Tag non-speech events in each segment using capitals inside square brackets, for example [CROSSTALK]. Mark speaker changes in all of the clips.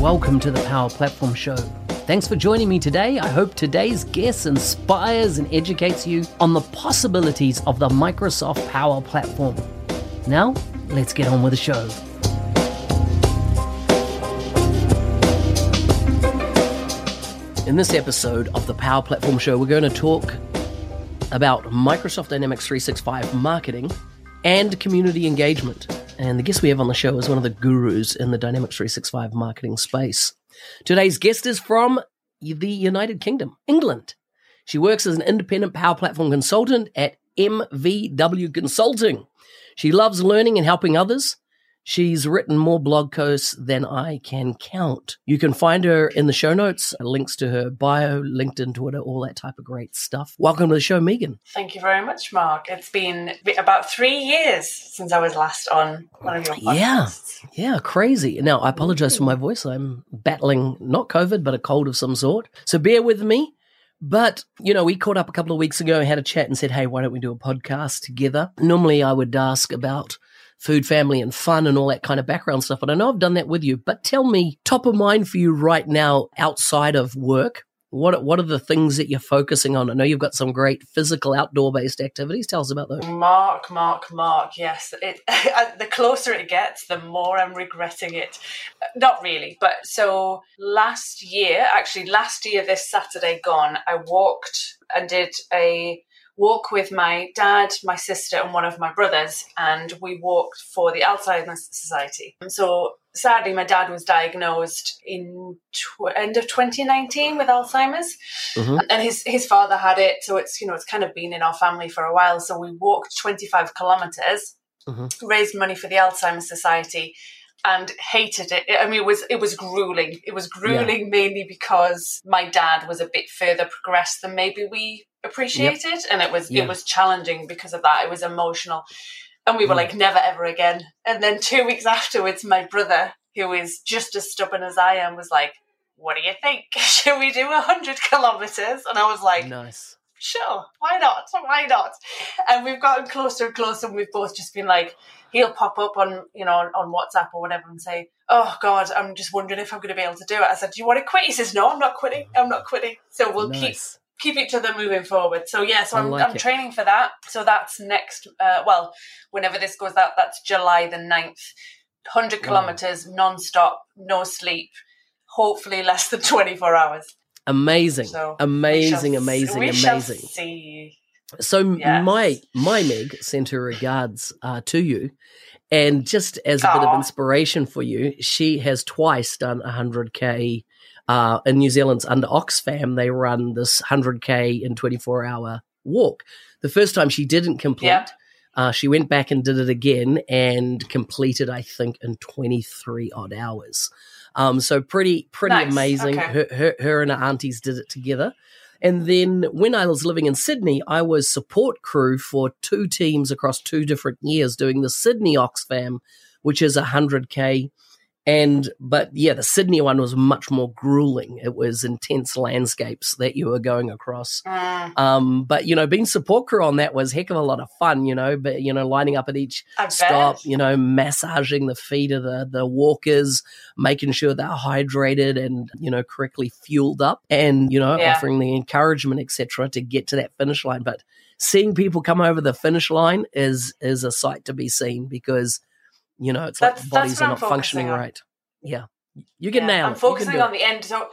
Speaker 1: Welcome to the Power Platform Show. Thanks for joining me today. I hope today's guest inspires and educates you on the possibilities of the Microsoft Power Platform. Now, let's get on with the show. In this episode of the Power Platform Show, we're going to talk about Microsoft Dynamics 365 marketing and community engagement. And the guest we have on the show is one of the gurus in the Dynamics 365 marketing space. Today's guest is from the United Kingdom, England. She works as an independent Power Platform consultant at MVW Consulting. She loves learning and helping others. She's written more blog posts than I can count. You can find her in the show notes, links to her bio, LinkedIn, Twitter, all that type of great stuff. Welcome to the show, Megan.
Speaker 2: Thank you very much, Mark. It's been about three years since I was last on one of your podcasts.
Speaker 1: Yeah, yeah, crazy. Now, I apologize for my mm. voice. I'm battling not COVID, but a cold of some sort. So bear with me. But, you know, we caught up a couple of weeks ago, had a chat and said, hey, why don't we do a podcast together? Normally I would ask about food, family, and fun and all that kind of background stuff. But I know I've done that with you. But tell me, top of mind for you right now outside of work, what what are the things that you're focusing on? I know you've got some great physical outdoor based activities. Tell us about those.
Speaker 2: Mark, Mark, Mark. Yes, it, [LAUGHS] the closer it gets, the more I'm regretting it. Not really, but so last year, actually last year, this Saturday gone, I walked and did a walk with my dad, my sister, and one of my brothers, and we walked for the Alzheimer's Society. And so sadly, my dad was diagnosed in tw- end of 2019 with Alzheimer's, mm-hmm. and his his father had it. So it's you know it's kind of been in our family for a while. So we walked 25 kilometers, mm-hmm. raised money for the Alzheimer's Society. And hated it. I mean, it was it was grueling. It was grueling yeah. mainly because my dad was a bit further progressed than maybe we appreciated, yep. and it was yeah. it was challenging because of that. It was emotional, and we were mm. like, never ever again. And then two weeks afterwards, my brother, who is just as stubborn as I am, was like, "What do you think? [LAUGHS] Should we do hundred kilometers?" And I was like,
Speaker 1: "Nice."
Speaker 2: Sure, why not? Why not? And we've gotten closer and closer, and we've both just been like, he'll pop up on you know on WhatsApp or whatever and say, "Oh God, I'm just wondering if I'm going to be able to do it." I said, "Do you want to quit?" He says, "No, I'm not quitting. I'm not quitting." So we'll nice. keep keep each other moving forward. So yeah, so I'm, like I'm training for that. So that's next. Uh, well, whenever this goes out, that's July the 9th. Hundred kilometers non-stop, no sleep. Hopefully less than twenty four hours.
Speaker 1: Amazing, so amazing, we shall, amazing, amazing. So yes. my my Meg sent her regards uh, to you, and just as a Aww. bit of inspiration for you, she has twice done a hundred k uh, in New Zealand's under Oxfam, they run this 100k in 24 hour walk. The first time she didn't complete, uh, she went back and did it again and completed, I think, in 23 odd hours. Um, so pretty, pretty nice. amazing. Okay. Her, her, her and her aunties did it together. And then when I was living in Sydney, I was support crew for two teams across two different years doing the Sydney Oxfam, which is a 100K and, but yeah, the Sydney one was much more grueling. It was intense landscapes that you were going across. Mm. Um, but, you know, being support crew on that was heck of a lot of fun, you know, but, you know, lining up at each I stop, bet. you know, massaging the feet of the, the walkers, making sure they're hydrated and, you know, correctly fueled up and, you know, yeah. offering the encouragement, etc., to get to that finish line. But seeing people come over the finish line is, is a sight to be seen because, you know, it's that's, like bodies are not functioning on. right. Yeah, you can yeah, nail.
Speaker 2: I'm focusing on the end, so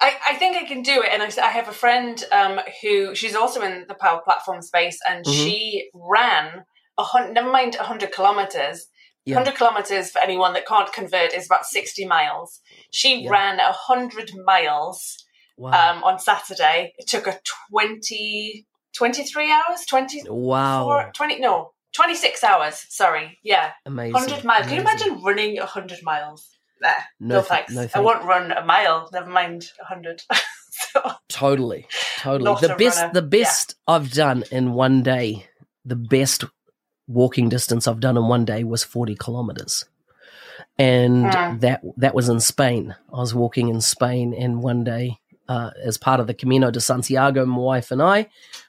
Speaker 2: I, I think I can do it. And I, I have a friend um, who she's also in the power platform space, and mm-hmm. she ran a hundred. Never mind hundred kilometers. Yeah. 100 kilometers for anyone that can't convert is about 60 miles. She yeah. ran 100 miles wow. um, on Saturday. It took her 20, 23 hours, 20,
Speaker 1: wow.
Speaker 2: 20, no, 26 hours. Sorry. Yeah.
Speaker 1: Amazing.
Speaker 2: 100 miles. Amazing. Can you imagine running 100 miles? Nah, no, no, thanks. No thanks. I won't run a mile, never mind 100. [LAUGHS]
Speaker 1: so, totally. Totally. The best, runner. the best yeah. I've done in one day, the best walking distance I've done in one day was 40 kilometers. And mm. that that was in Spain. I was walking in Spain in one day uh, as part of the Camino de Santiago, my wife and I,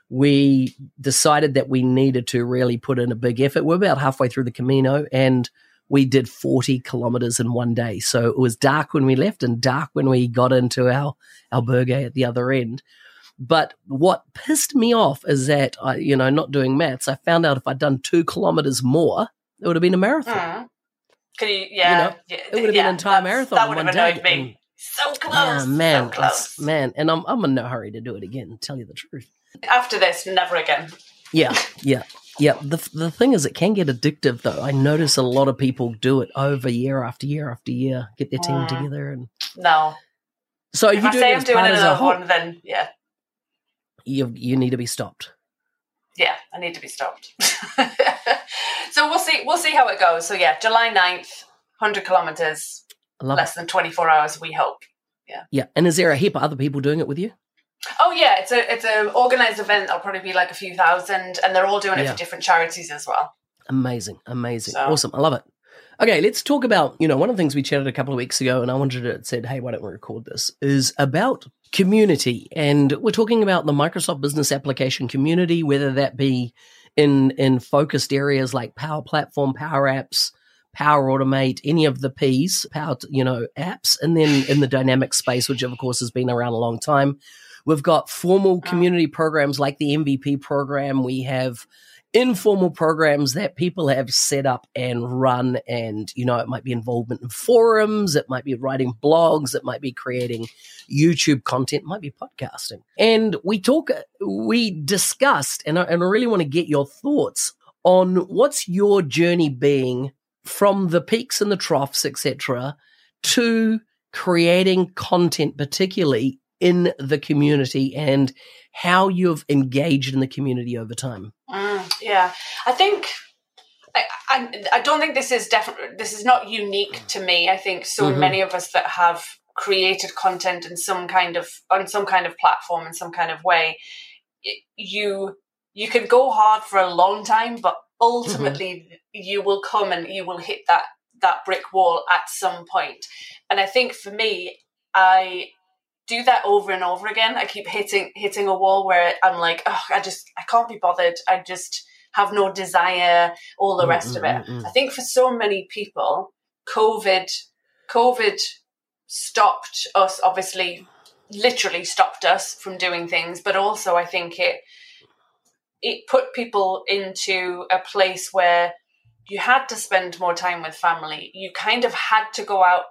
Speaker 1: we decided that we needed to really put in a big effort. We're about halfway through the Camino and we did 40 kilometers in one day. So it was dark when we left and dark when we got into our albergue at the other end. But what pissed me off is that I, you know, not doing maths, I found out if I'd done two kilometers more, it would have been a marathon.
Speaker 2: Mm. Can you, yeah, you know,
Speaker 1: yeah, it would have yeah, been an entire marathon.
Speaker 2: That would have annoyed day. me. So close, yeah,
Speaker 1: man,
Speaker 2: so close.
Speaker 1: man, and I'm I'm in no hurry to do it again. Tell you the truth.
Speaker 2: After this, never again.
Speaker 1: Yeah, yeah, yeah. The the thing is, it can get addictive, though. I notice a lot of people do it over year after year after year, get their team mm. together, and
Speaker 2: no.
Speaker 1: So
Speaker 2: if
Speaker 1: you
Speaker 2: I say I'm doing another one, then yeah,
Speaker 1: you you need to be stopped.
Speaker 2: Yeah, I need to be stopped. [LAUGHS] so we'll see. We'll see how it goes. So yeah, July 9th, hundred kilometers, less it. than twenty four hours. We hope. Yeah.
Speaker 1: Yeah, and is there a heap of other people doing it with you?
Speaker 2: Oh yeah, it's a it's an organized event. There'll probably be like a few thousand, and they're all doing it yeah. for different charities as well.
Speaker 1: Amazing, amazing, so. awesome. I love it. Okay, let's talk about you know one of the things we chatted a couple of weeks ago, and I wanted to said, hey, why don't we record this? Is about community, and we're talking about the Microsoft Business Application community, whether that be in in focused areas like Power Platform, Power Apps, Power Automate, any of the P's, Power you know apps, and then in the dynamic space, which of course has been around a long time We've got formal community programs like the MVP program. We have informal programs that people have set up and run and you know it might be involvement in forums it might be writing blogs it might be creating youtube content it might be podcasting and we talk we discussed and I, and I really want to get your thoughts on what's your journey being from the peaks and the troughs etc to creating content particularly in the community and how you've engaged in the community over time.
Speaker 2: Mm, yeah, I think I, I, I, don't think this is definitely this is not unique to me. I think so mm-hmm. many of us that have created content in some kind of on some kind of platform in some kind of way, you you can go hard for a long time, but ultimately mm-hmm. you will come and you will hit that that brick wall at some point. And I think for me, I do that over and over again. I keep hitting hitting a wall where I'm like, oh, I just I can't be bothered. I just have no desire. All the mm, rest mm, of it. Mm, mm, I think for so many people, COVID, COVID stopped us. Obviously, literally stopped us from doing things, but also I think it it put people into a place where you had to spend more time with family. You kind of had to go out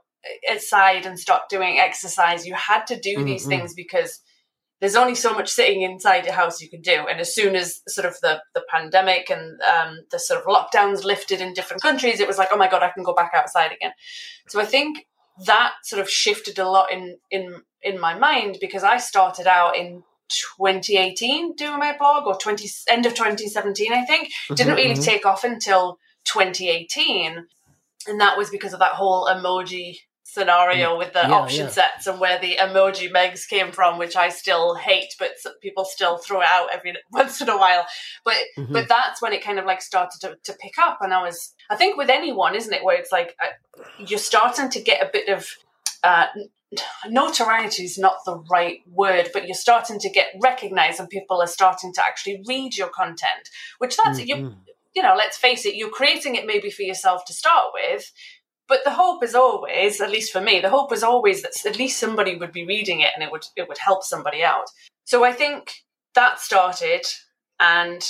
Speaker 2: aside and stop doing exercise. You had to do mm-hmm. these things because there's only so much sitting inside your house you can do. And as soon as sort of the, the pandemic and um, the sort of lockdowns lifted in different countries, it was like, oh my God, I can go back outside again. So I think that sort of shifted a lot in, in, in my mind because I started out in 2018 doing my blog or 20 end of 2017 i think mm-hmm, didn't really mm-hmm. take off until 2018 and that was because of that whole emoji scenario with the yeah, option yeah. sets and where the emoji megs came from, which I still hate, but people still throw out every [LAUGHS] once in a while. But mm-hmm. but that's when it kind of like started to, to pick up, and I was I think with anyone, isn't it, where it's like uh, you're starting to get a bit of. Uh, notoriety is not the right word, but you're starting to get recognized, and people are starting to actually read your content. Which that's mm-hmm. you, you know, let's face it, you're creating it maybe for yourself to start with, but the hope is always, at least for me, the hope is always that at least somebody would be reading it and it would it would help somebody out. So I think that started and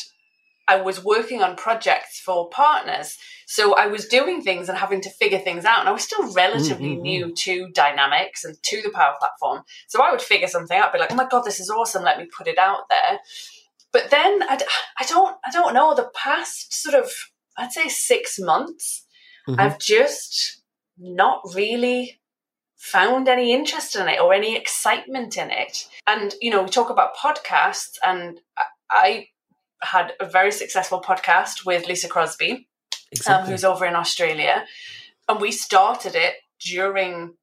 Speaker 2: I was working on projects for partners. So I was doing things and having to figure things out. And I was still relatively mm-hmm. new to Dynamics and to the Power Platform. So I would figure something out, be like, oh my God, this is awesome. Let me put it out there. But then I, I don't, I don't know, the past sort of, I'd say six months, Mm-hmm. I've just not really found any interest in it or any excitement in it. And, you know, we talk about podcasts, and I had a very successful podcast with Lisa Crosbie, um, exactly. um, who's over in Australia. And we started it during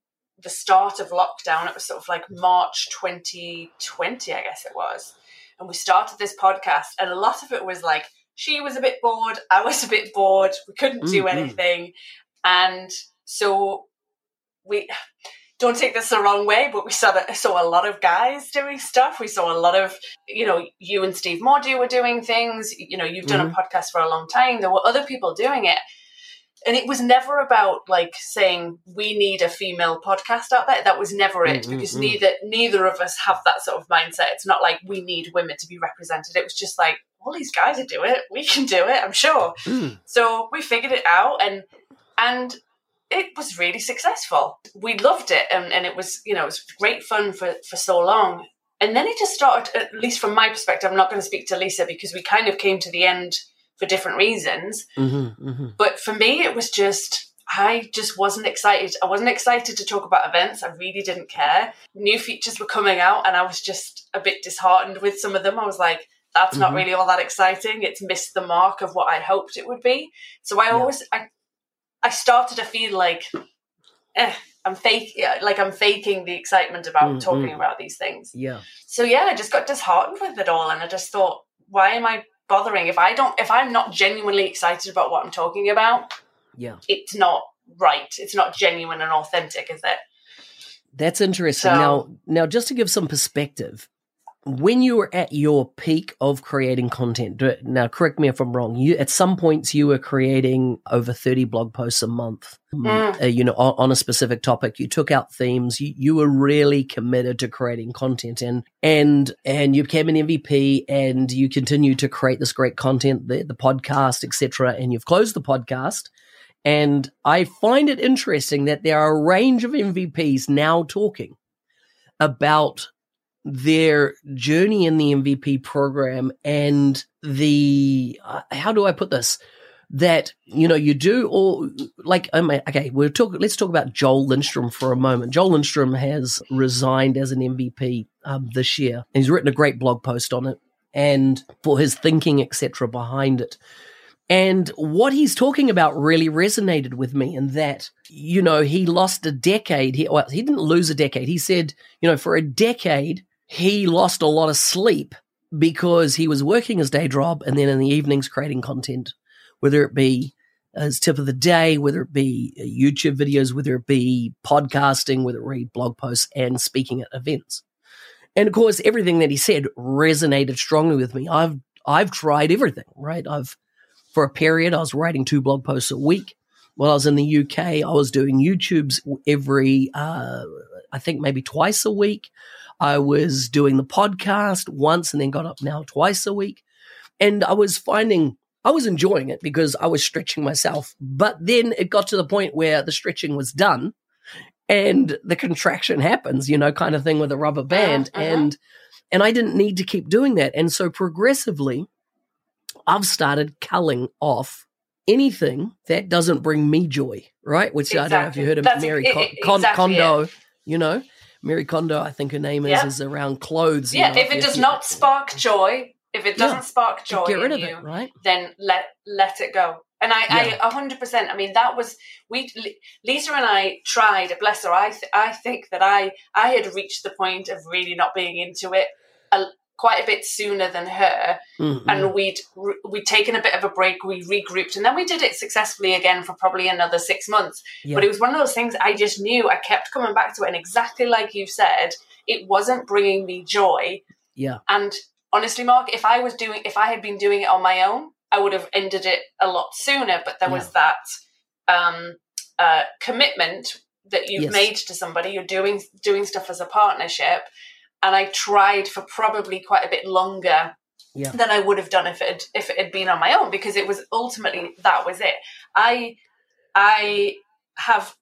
Speaker 2: the start of lockdown. It was sort of like March 2020, I guess it was. And we started this podcast, and a lot of it was like, she was a bit bored, I was a bit bored, we couldn't do mm-hmm. anything. And so we don't take this the wrong way, but we saw that, saw a lot of guys doing stuff. We saw a lot of, you know, you and Steve Mordue were doing things. You know, you've done mm-hmm. a podcast for a long time. There were other people doing it. And it was never about like saying we need a female podcast out there. That was never it mm-hmm. because mm. neither neither of us have that sort of mindset. It's not like we need women to be represented. It was just like all these guys are doing it. We can do it. I'm sure. Mm. So we figured it out and and it was really successful. We loved it, and, and it was you know it was great fun for for so long. And then it just started, at least from my perspective. I'm not going to speak to Lisa because we kind of came to the end for different reasons. Mm-hmm, mm-hmm. But for me, it was just I just wasn't excited. I wasn't excited to talk about events. I really didn't care. New features were coming out, and I was just a bit disheartened with some of them. I was like, that's mm-hmm. not really all that exciting. It's missed the mark of what I hoped it would be. So I yeah. always, I I started to feel like, eh, I'm fake, like I'm faking the excitement about mm-hmm. talking about these things.
Speaker 1: Yeah.
Speaker 2: So yeah, I just got disheartened with it all, and I just thought, why am I bothering if I don't, if I'm not genuinely excited about what I'm talking about?
Speaker 1: Yeah.
Speaker 2: It's not right. It's not genuine and authentic, is it?
Speaker 1: That's interesting. So, now, now, just to give some perspective, when you were at your peak of creating content, now correct me if I'm wrong, you at some points you were creating over 30 blog posts a month, mm. uh, you know, on, on, a specific topic. You took out themes. You, you were really committed to creating content and, and, and you became an MVP and you continue to create this great content, the, the podcast, etc. And you've closed the podcast. And I find it interesting that there are a range of MVPs now talking about their journey in the MVP program and the uh, how do I put this that you know you do or like um, okay we're talk let's talk about Joel Lindstrom for a moment. Joel Lindstrom has resigned as an MVP um, this year. And he's written a great blog post on it and for his thinking etc behind it. And what he's talking about really resonated with me in that, you know, he lost a decade. He, well, he didn't lose a decade. He said, you know, for a decade, he lost a lot of sleep because he was working his day job and then in the evenings creating content, whether it be as tip of the day, whether it be YouTube videos, whether it be podcasting, whether it be blog posts and speaking at events. And of course, everything that he said resonated strongly with me. I've I've tried everything, right? I've for a period I was writing two blog posts a week. While I was in the UK, I was doing YouTubes every uh, I think maybe twice a week. I was doing the podcast once and then got up now twice a week. And I was finding I was enjoying it because I was stretching myself. But then it got to the point where the stretching was done and the contraction happens, you know, kind of thing with a rubber uh-huh, band. Uh-huh. And and I didn't need to keep doing that. And so progressively, I've started culling off anything that doesn't bring me joy, right? Which exactly. I don't know if you heard of That's Mary Con- exactly Kondo, it. You know. Mary Kondo, I think her name is, yeah. is around clothes.
Speaker 2: Yeah, you know, if it does not spark joy, if it doesn't yeah. spark joy Get rid of you, it,
Speaker 1: right?
Speaker 2: then let let it go. And I, yeah. I, hundred percent. I mean, that was we. Lisa and I tried. Bless her. I, th- I think that I, I had reached the point of really not being into it quite a bit sooner than her mm-hmm. and we'd we'd taken a bit of a break we regrouped and then we did it successfully again for probably another six months yeah. but it was one of those things i just knew i kept coming back to it and exactly like you said it wasn't bringing me joy
Speaker 1: yeah
Speaker 2: and honestly mark if i was doing if i had been doing it on my own i would have ended it a lot sooner but there yeah. was that um uh commitment that you've yes. made to somebody you're doing doing stuff as a partnership and I tried for probably quite a bit longer yeah. than I would have done if it had, if it had been on my own because it was ultimately that was it. I I have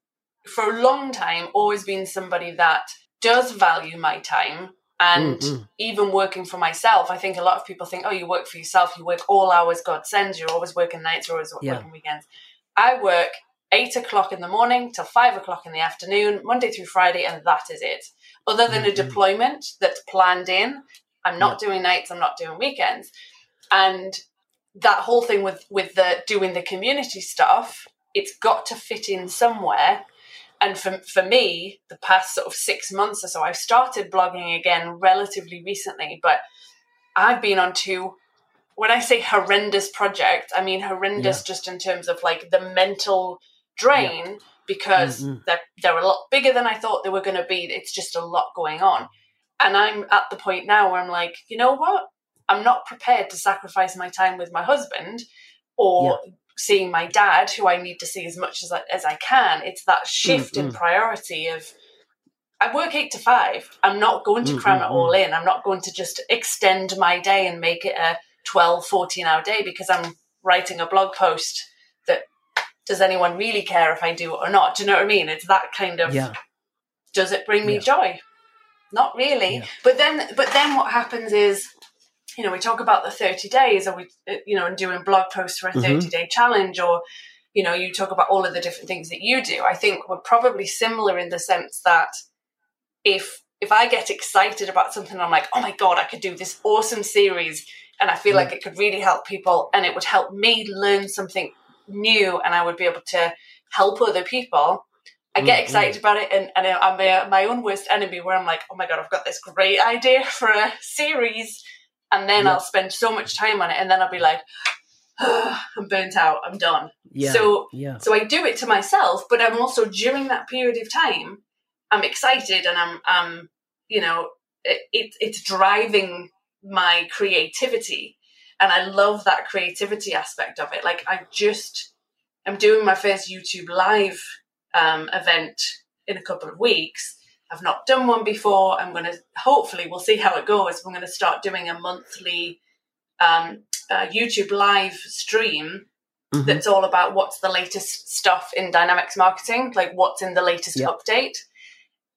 Speaker 2: for a long time always been somebody that does value my time and mm-hmm. even working for myself i think a lot of people think oh you work for yourself you work all hours god sends you're always working nights you're always yeah. working weekends i work eight o'clock in the morning till five o'clock in the afternoon, Monday through Friday, and that is it. Other than mm-hmm. a deployment that's planned in, I'm not yeah. doing nights, I'm not doing weekends. And that whole thing with with the doing the community stuff, it's got to fit in somewhere. And for for me, the past sort of six months or so, I've started blogging again relatively recently, but I've been on two when I say horrendous project, I mean horrendous yeah. just in terms of like the mental drain yeah. Because mm-hmm. they're they're a lot bigger than I thought they were going to be. It's just a lot going on, and I'm at the point now where I'm like, you know what? I'm not prepared to sacrifice my time with my husband or yeah. seeing my dad, who I need to see as much as I, as I can. It's that shift mm-hmm. in priority of. I work eight to five. I'm not going to cram mm-hmm. it all in. I'm not going to just extend my day and make it a 12, 14 hour day because I'm writing a blog post does anyone really care if I do it or not? Do you know what I mean? It's that kind of yeah. does it bring me yeah. joy? Not really. Yeah. But then but then what happens is you know, we talk about the 30 days or we you know, and doing blog posts for a 30 mm-hmm. day challenge or you know, you talk about all of the different things that you do. I think we're probably similar in the sense that if if I get excited about something, I'm like, oh my god, I could do this awesome series and I feel like it could really help people and it would help me learn something new and I would be able to help other people. I get mm-hmm. excited about it and, and I'm my own worst enemy where I'm like, oh my God, I've got this great idea [LAUGHS] for a series. And then yeah. I'll spend so much time on it and then I'll be like, oh, I'm burnt out, I'm done. Yeah. So, yeah. so I do it to myself, but I'm also during that period of time, I'm excited and I'm, I'm you know, it, it, it's driving my creativity and I love that creativity aspect of it. Like I just I'm doing my first YouTube live um, event in a couple of weeks. I've not done one before. I'm going to hopefully we'll see how it goes. I'm going to start doing a monthly um, uh, YouTube live stream mm-hmm. that's all about what's the latest stuff in dynamics marketing, like what's in the latest yep. update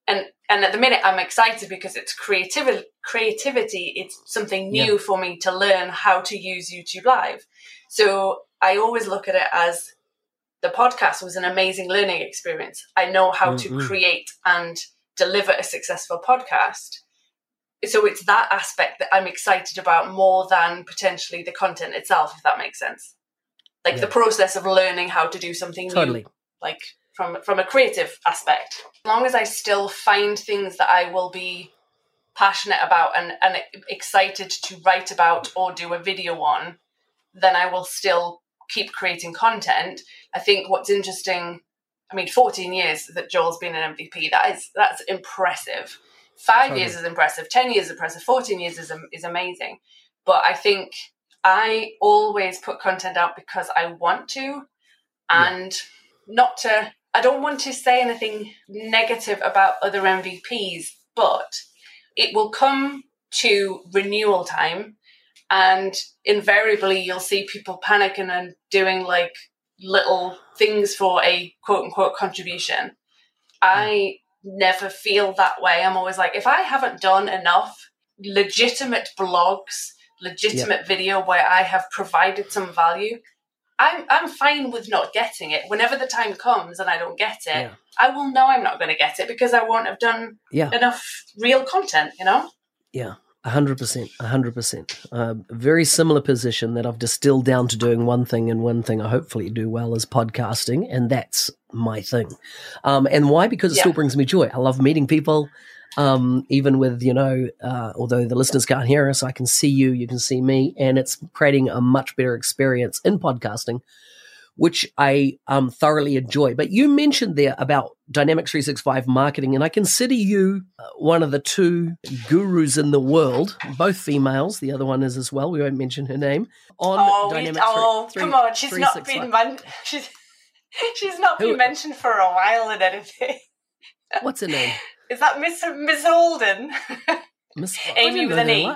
Speaker 2: and and at the minute I'm excited because it's creativity creativity it's something new yeah. for me to learn how to use YouTube live so I always look at it as the podcast was an amazing learning experience I know how mm-hmm. to create and deliver a successful podcast so it's that aspect that I'm excited about more than potentially the content itself if that makes sense like yeah. the process of learning how to do something totally. new like from from a creative aspect. As long as I still find things that I will be passionate about and, and excited to write about or do a video on, then I will still keep creating content. I think what's interesting, I mean, 14 years that Joel's been an MVP, that is that's impressive. Five totally. years is impressive, 10 years is impressive, 14 years is, is amazing. But I think I always put content out because I want to and yeah. not to I don't want to say anything negative about other MVPs, but it will come to renewal time and invariably you'll see people panicking and doing like little things for a quote unquote contribution. I never feel that way. I'm always like, if I haven't done enough legitimate blogs, legitimate yep. video where I have provided some value, I'm I'm fine with not getting it. Whenever the time comes and I don't get it, yeah. I will know I'm not going to get it because I won't have done yeah. enough real content. You know.
Speaker 1: Yeah. hundred percent, hundred percent. Very similar position that I've distilled down to doing one thing and one thing I hopefully do well is podcasting, and that's my thing. Um, and why? Because it yeah. still brings me joy. I love meeting people um, even with you know, uh, although the listeners can't hear us, I can see you, you can see me, and it's creating a much better experience in podcasting, which I um, thoroughly enjoy. But you mentioned there about Dynamics 365 marketing, and I consider you uh, one of the two gurus in the world, both females. The other one is as well. We won't mention her name
Speaker 2: on oh, Dynamics. We, oh, 3, come on, she's not been man- she's [LAUGHS] she's not been mentioned for a while in anything.
Speaker 1: What's her name?
Speaker 2: Is that Miss Miss Holden? [LAUGHS] Miss Amey with an E.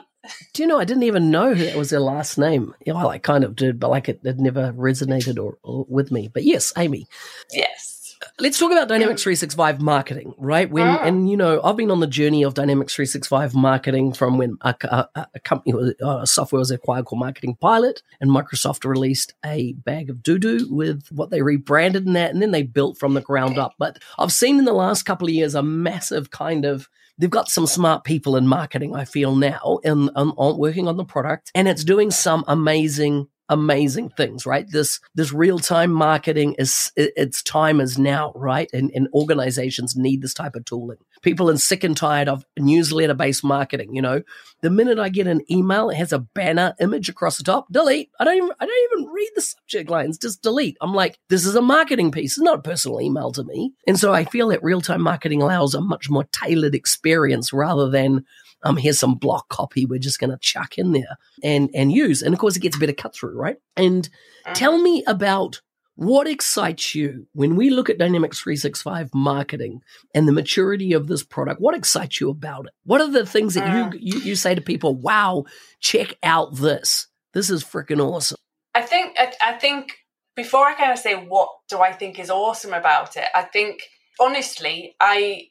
Speaker 1: Do you know? I didn't even know that was her last name. Yeah, well, I kind of did, but like it, it never resonated or, or with me. But yes, Amey.
Speaker 2: Yes.
Speaker 1: Let's talk about Dynamics 365 marketing, right? When ah. and you know, I've been on the journey of Dynamics 365 marketing from when a, a, a company, a software was acquired called Marketing Pilot, and Microsoft released a bag of doo doo with what they rebranded in that, and then they built from the ground up. But I've seen in the last couple of years a massive kind of they've got some smart people in marketing. I feel now in, in, in working on the product, and it's doing some amazing amazing things, right? This this real time marketing is its time is now, right? And, and organizations need this type of tooling. People are sick and tired of newsletter based marketing. You know, the minute I get an email, it has a banner image across the top. Delete. I don't even I don't even read the subject lines. Just delete. I'm like, this is a marketing piece. It's not a personal email to me. And so I feel that real time marketing allows a much more tailored experience rather than um, here's some block copy we're just going to chuck in there and and use. And of course, it gets a bit of cut through, right? And mm. tell me about what excites you when we look at Dynamics 365 marketing and the maturity of this product? What excites you about it? What are the things that you, mm. you, you say to people, wow, check out this? This is freaking awesome.
Speaker 2: I think, I, I think before I kind of say what do I think is awesome about it, I think honestly, I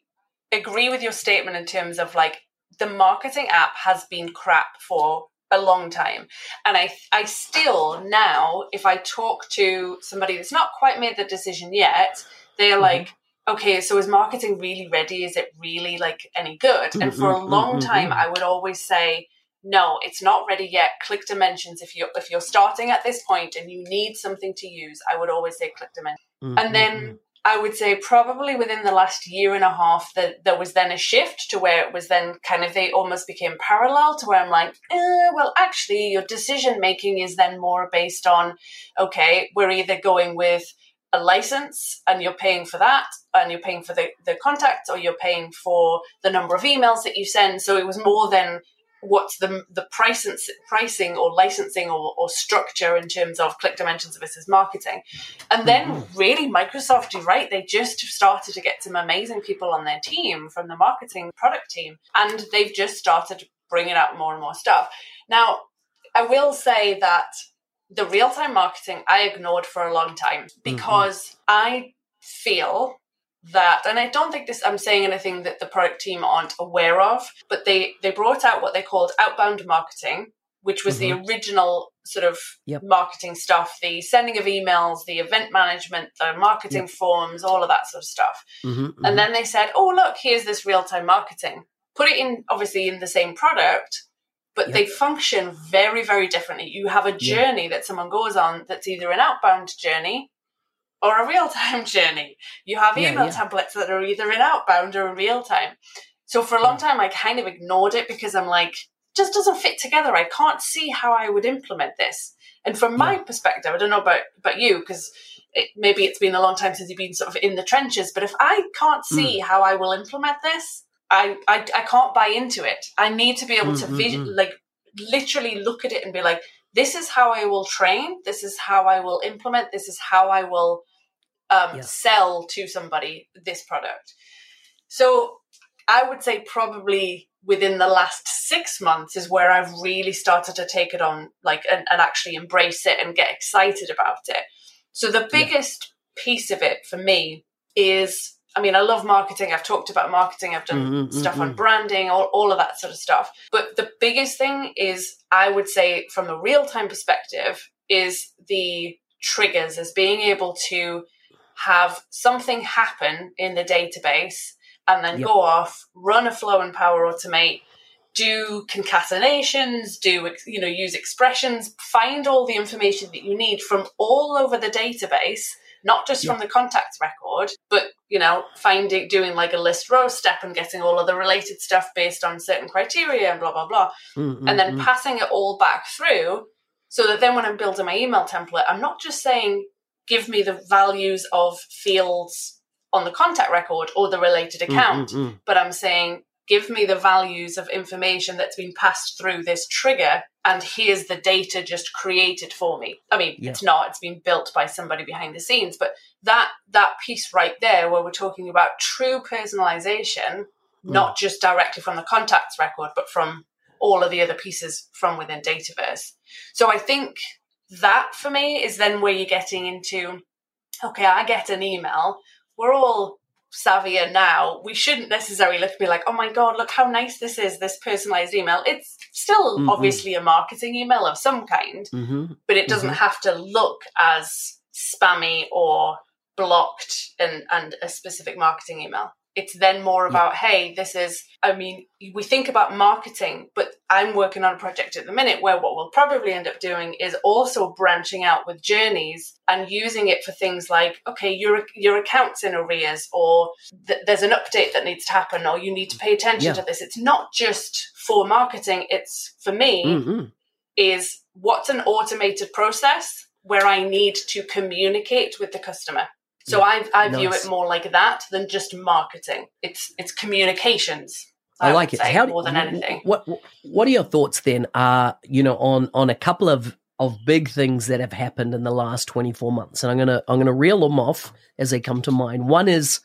Speaker 2: agree with your statement in terms of like the marketing app has been crap for a long time. And I I still now, if I talk to somebody that's not quite made the decision yet, they're mm-hmm. like, okay, so is marketing really ready? Is it really like any good? Mm-hmm. And for a mm-hmm. long mm-hmm. time I would always say, no, it's not ready yet. Click dimensions. If you're if you're starting at this point and you need something to use, I would always say click dimensions. Mm-hmm. And then mm-hmm. I would say probably within the last year and a half that there was then a shift to where it was then kind of they almost became parallel to where I'm like, eh, well, actually, your decision making is then more based on, okay, we're either going with a license and you're paying for that and you're paying for the, the contact or you're paying for the number of emails that you send. So it was more than what's the the price and, pricing or licensing or, or, structure in terms of click dimensions versus marketing and then mm-hmm. really microsoft you're right they just started to get some amazing people on their team from the marketing product team and they've just started bringing out more and more stuff now i will say that the real-time marketing i ignored for a long time mm-hmm. because mm-hmm. i feel that and i don't think this i'm saying anything that the product team aren't aware of but they they brought out what they called outbound marketing which was mm-hmm. the original sort of yep. marketing stuff the sending of emails the event management the marketing yep. forms all of that sort of stuff mm-hmm, mm-hmm. and then they said oh look here's this real-time marketing put it in obviously in the same product but yep. they function very very differently you have a journey that someone goes on that's either an outbound journey or a real time [LAUGHS] journey. You have email yeah, yeah. templates that are either in outbound or in real time. So for a long time, I kind of ignored it because I'm like, just doesn't fit together. I can't see how I would implement this. And from my yeah. perspective, I don't know about, about you because it, maybe it's been a long time since you've been sort of in the trenches. But if I can't hmm. see mm. how I will implement this, I, I, I can't buy into it. I need to be able mm, to vis- mm, like literally look at it and be like, this is how I will train. This is how I will implement. This is how I will um, yeah. sell to somebody this product. So I would say probably within the last six months is where I've really started to take it on, like, and, and actually embrace it and get excited about it. So the biggest yeah. piece of it for me is I mean, I love marketing. I've talked about marketing. I've done mm-hmm, stuff mm-hmm. on branding, all, all of that sort of stuff. But the biggest thing is, I would say, from a real time perspective, is the triggers, as being able to have something happen in the database and then yep. go off, run a flow and power automate, do concatenations, do you know use expressions, find all the information that you need from all over the database, not just yep. from the contacts record, but you know finding doing like a list row step and getting all of the related stuff based on certain criteria and blah blah blah, mm-hmm. and then mm-hmm. passing it all back through. So that then when I'm building my email template, I'm not just saying give me the values of fields on the contact record or the related mm, account, mm-hmm. but I'm saying give me the values of information that's been passed through this trigger and here's the data just created for me i mean yeah. it's not it's been built by somebody behind the scenes but that that piece right there where we're talking about true personalization mm. not just directly from the contacts record but from all of the other pieces from within dataverse so i think that for me is then where you're getting into okay, I get an email. we're all savvier now, we shouldn't necessarily look and be like, oh my God, look how nice this is, this personalized email. It's still mm-hmm. obviously a marketing email of some kind, mm-hmm. but it doesn't mm-hmm. have to look as spammy or blocked and, and a specific marketing email. It's then more about, yeah. hey, this is, I mean, we think about marketing, but I'm working on a project at the minute where what we'll probably end up doing is also branching out with journeys and using it for things like, okay, your, your account's in arrears or th- there's an update that needs to happen or you need to pay attention yeah. to this. It's not just for marketing. It's for me mm-hmm. is what's an automated process where I need to communicate with the customer. So yeah, I, I view it more like that than just marketing. It's it's communications.
Speaker 1: I, I like it. How more than anything. What What are your thoughts then? Uh you know on on a couple of of big things that have happened in the last twenty four months, and I'm gonna I'm gonna reel them off as they come to mind. One is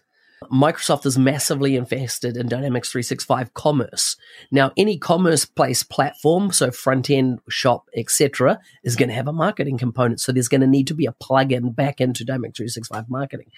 Speaker 1: Microsoft is massively invested in Dynamics 365 commerce. Now, any commerce place platform, so front end, shop, etc., is going to have a marketing component. So there's going to need to be a plug-in back into Dynamics 365 marketing.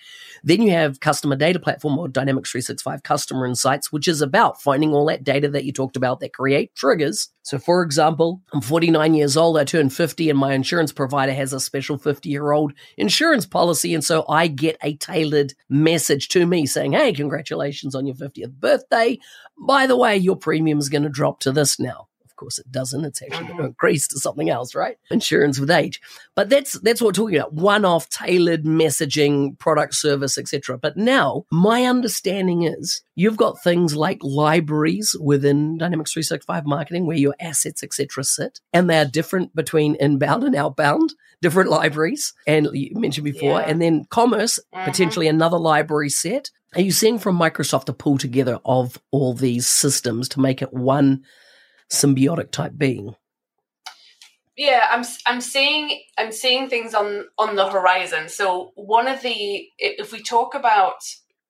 Speaker 1: Then you have customer data platform or Dynamics 365 customer insights, which is about finding all that data that you talked about that create triggers. So, for example, I'm 49 years old. I turned 50, and my insurance provider has a special 50 year old insurance policy. And so I get a tailored message to me saying, Hey, congratulations on your 50th birthday. By the way, your premium is going to drop to this now. Of course, it doesn't. It's actually going to increase to something else, right? Insurance with age. But that's that's what we're talking about: one-off, tailored messaging, product, service, etc. But now, my understanding is you've got things like libraries within Dynamics 365 marketing where your assets, etc., sit, and they are different between inbound and outbound different libraries, and you mentioned before, yeah. and then commerce, mm-hmm. potentially another library set. Are you seeing from Microsoft a pull together of all these systems to make it one symbiotic type being?
Speaker 2: Yeah, I'm I'm seeing I'm seeing things on on the horizon. So one of the if we talk about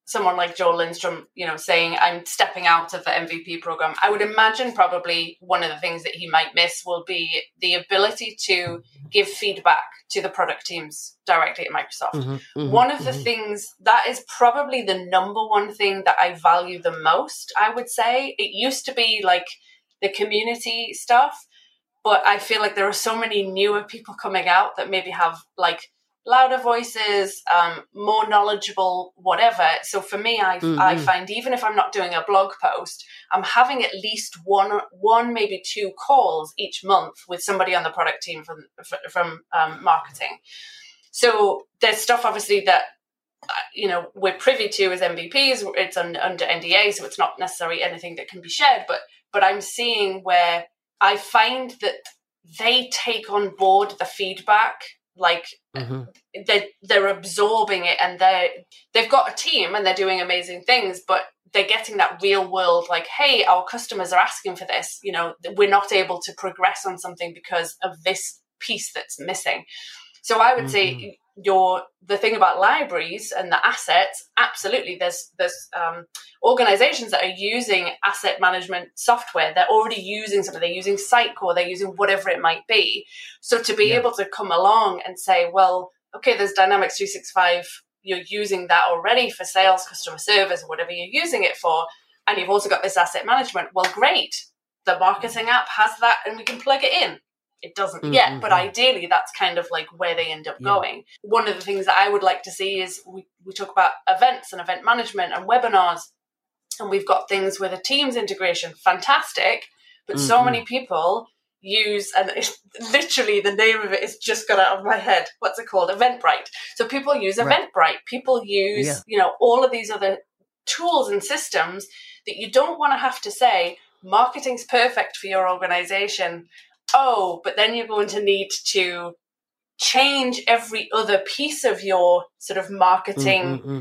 Speaker 2: someone like Joel Lindstrom, you know, saying I'm stepping out of the MVP program, I would imagine probably one of the things that he might miss will be the ability to give feedback to the product teams directly at Microsoft. Mm-hmm, mm-hmm, one of the mm-hmm. things that is probably the number one thing that I value the most, I would say. It used to be like the community stuff, but I feel like there are so many newer people coming out that maybe have like louder voices, um, more knowledgeable, whatever. So for me, I mm-hmm. I find even if I'm not doing a blog post, I'm having at least one one maybe two calls each month with somebody on the product team from from um, marketing. So there's stuff obviously that uh, you know we're privy to as MVPs. It's un, under NDA, so it's not necessarily anything that can be shared. But but I'm seeing where I find that they take on board the feedback like mm-hmm. they they're absorbing it and they they've got a team and they're doing amazing things but they're getting that real world like hey our customers are asking for this you know we're not able to progress on something because of this piece that's missing so i would mm-hmm. say your the thing about libraries and the assets absolutely there's there's um, organizations that are using asset management software. They're already using something. They're using sitecore. They're using whatever it might be. So to be yeah. able to come along and say well okay there's dynamics 365 you're using that already for sales customer service whatever you're using it for and you've also got this asset management. Well great. The marketing app has that and we can plug it in it doesn't mm-hmm. yet but mm-hmm. ideally that's kind of like where they end up yeah. going one of the things that i would like to see is we, we talk about events and event management and webinars and we've got things with a teams integration fantastic but mm-hmm. so many people use and [LAUGHS] literally the name of it is just got out of my head what's it called eventbrite so people use eventbrite right. people use yeah. you know all of these other tools and systems that you don't want to have to say marketing's perfect for your organization oh, but then you're going to need to change every other piece of your sort of marketing mm-hmm.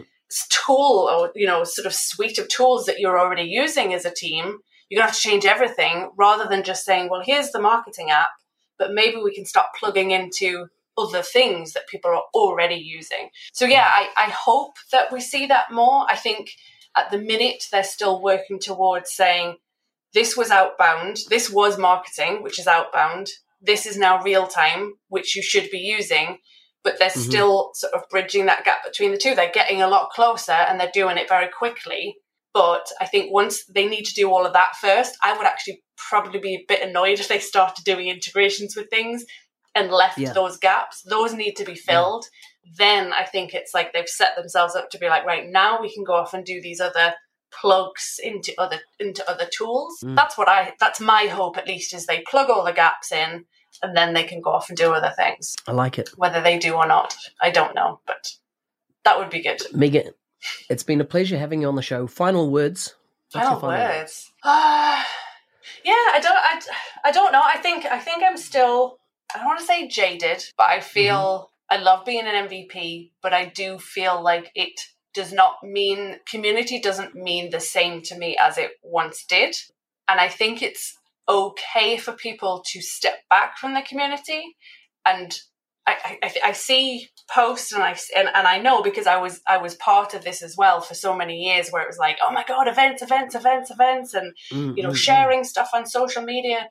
Speaker 2: tool or, you know, sort of suite of tools that you're already using as a team. You're going to have to change everything rather than just saying, well, here's the marketing app, but maybe we can start plugging into other things that people are already using. So, yeah, mm. I, I hope that we see that more. I think at the minute they're still working towards saying, this was outbound. This was marketing, which is outbound. This is now real time, which you should be using. but they're mm-hmm. still sort of bridging that gap between the two. They're getting a lot closer and they're doing it very quickly. But I think once they need to do all of that first, I would actually probably be a bit annoyed if they started doing integrations with things and left yeah. those gaps. Those need to be filled. Yeah. Then I think it's like they've set themselves up to be like, right now we can go off and do these other plugs into other into other tools. Mm. That's what I that's my hope at least is they plug all the gaps in and then they can go off and do other things.
Speaker 1: I like it.
Speaker 2: Whether they do or not, I don't know, but that would be good.
Speaker 1: Megan, it's been a pleasure having you on the show. Final words.
Speaker 2: final, final words. Uh, yeah, I don't I, I don't know. I think I think I'm still I don't want to say jaded, but I feel mm-hmm. I love being an MVP, but I do feel like it does not mean community doesn't mean the same to me as it once did. And I think it's okay for people to step back from the community and I, I, I, see posts and I and, and I know because I was I was part of this as well for so many years where it was like oh my god events events events events and mm, you know mm, sharing mm. stuff on social media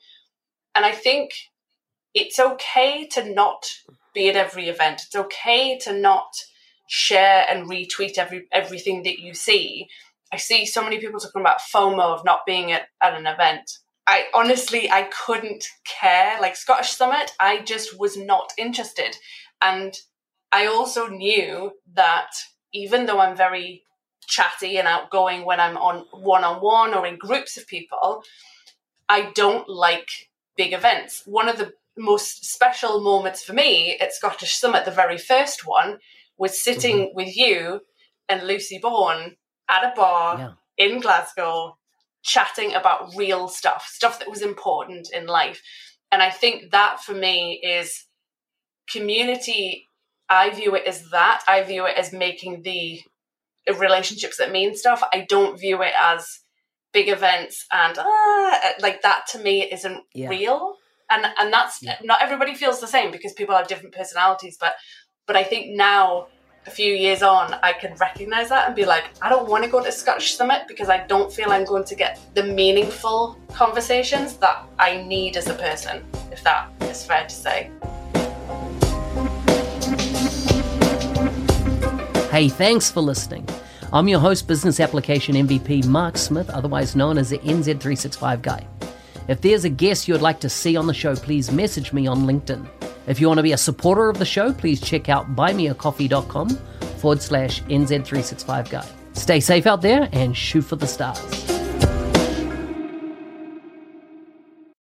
Speaker 2: and I think it's okay to not be at every event it's okay to not share and retweet every everything that you see. I see so many people talking about FOMO of not being at, at an event. I honestly I couldn't care. Like Scottish Summit, I just was not interested. And I also knew that even though I'm very chatty and outgoing when I'm on one on one or in groups of people, I don't like big events. One of the most special moments for me at Scottish Summit, the very first one, was sitting mm-hmm. with you and Lucy Bourne at a bar yeah. in Glasgow chatting about real stuff, stuff that was important in life. And I think that for me is community. I view it as that. I view it as making the relationships that mean stuff. I don't view it as big events and ah, like that to me isn't yeah. real. And and that's yeah. not everybody feels the same because people have different personalities. But but I think now, a few years on, I can recognize that and be like, I don't want to go to Scottish Summit because I don't feel I'm going to get the meaningful conversations that I need as a person, if that is fair to say.
Speaker 1: Hey, thanks for listening. I'm your host, Business Application MVP Mark Smith, otherwise known as the NZ365 Guy. If there's a guest you'd like to see on the show, please message me on LinkedIn. If you want to be a supporter of the show, please check out buymeacoffee.com forward slash NZ365 guy. Stay safe out there and shoot for the stars.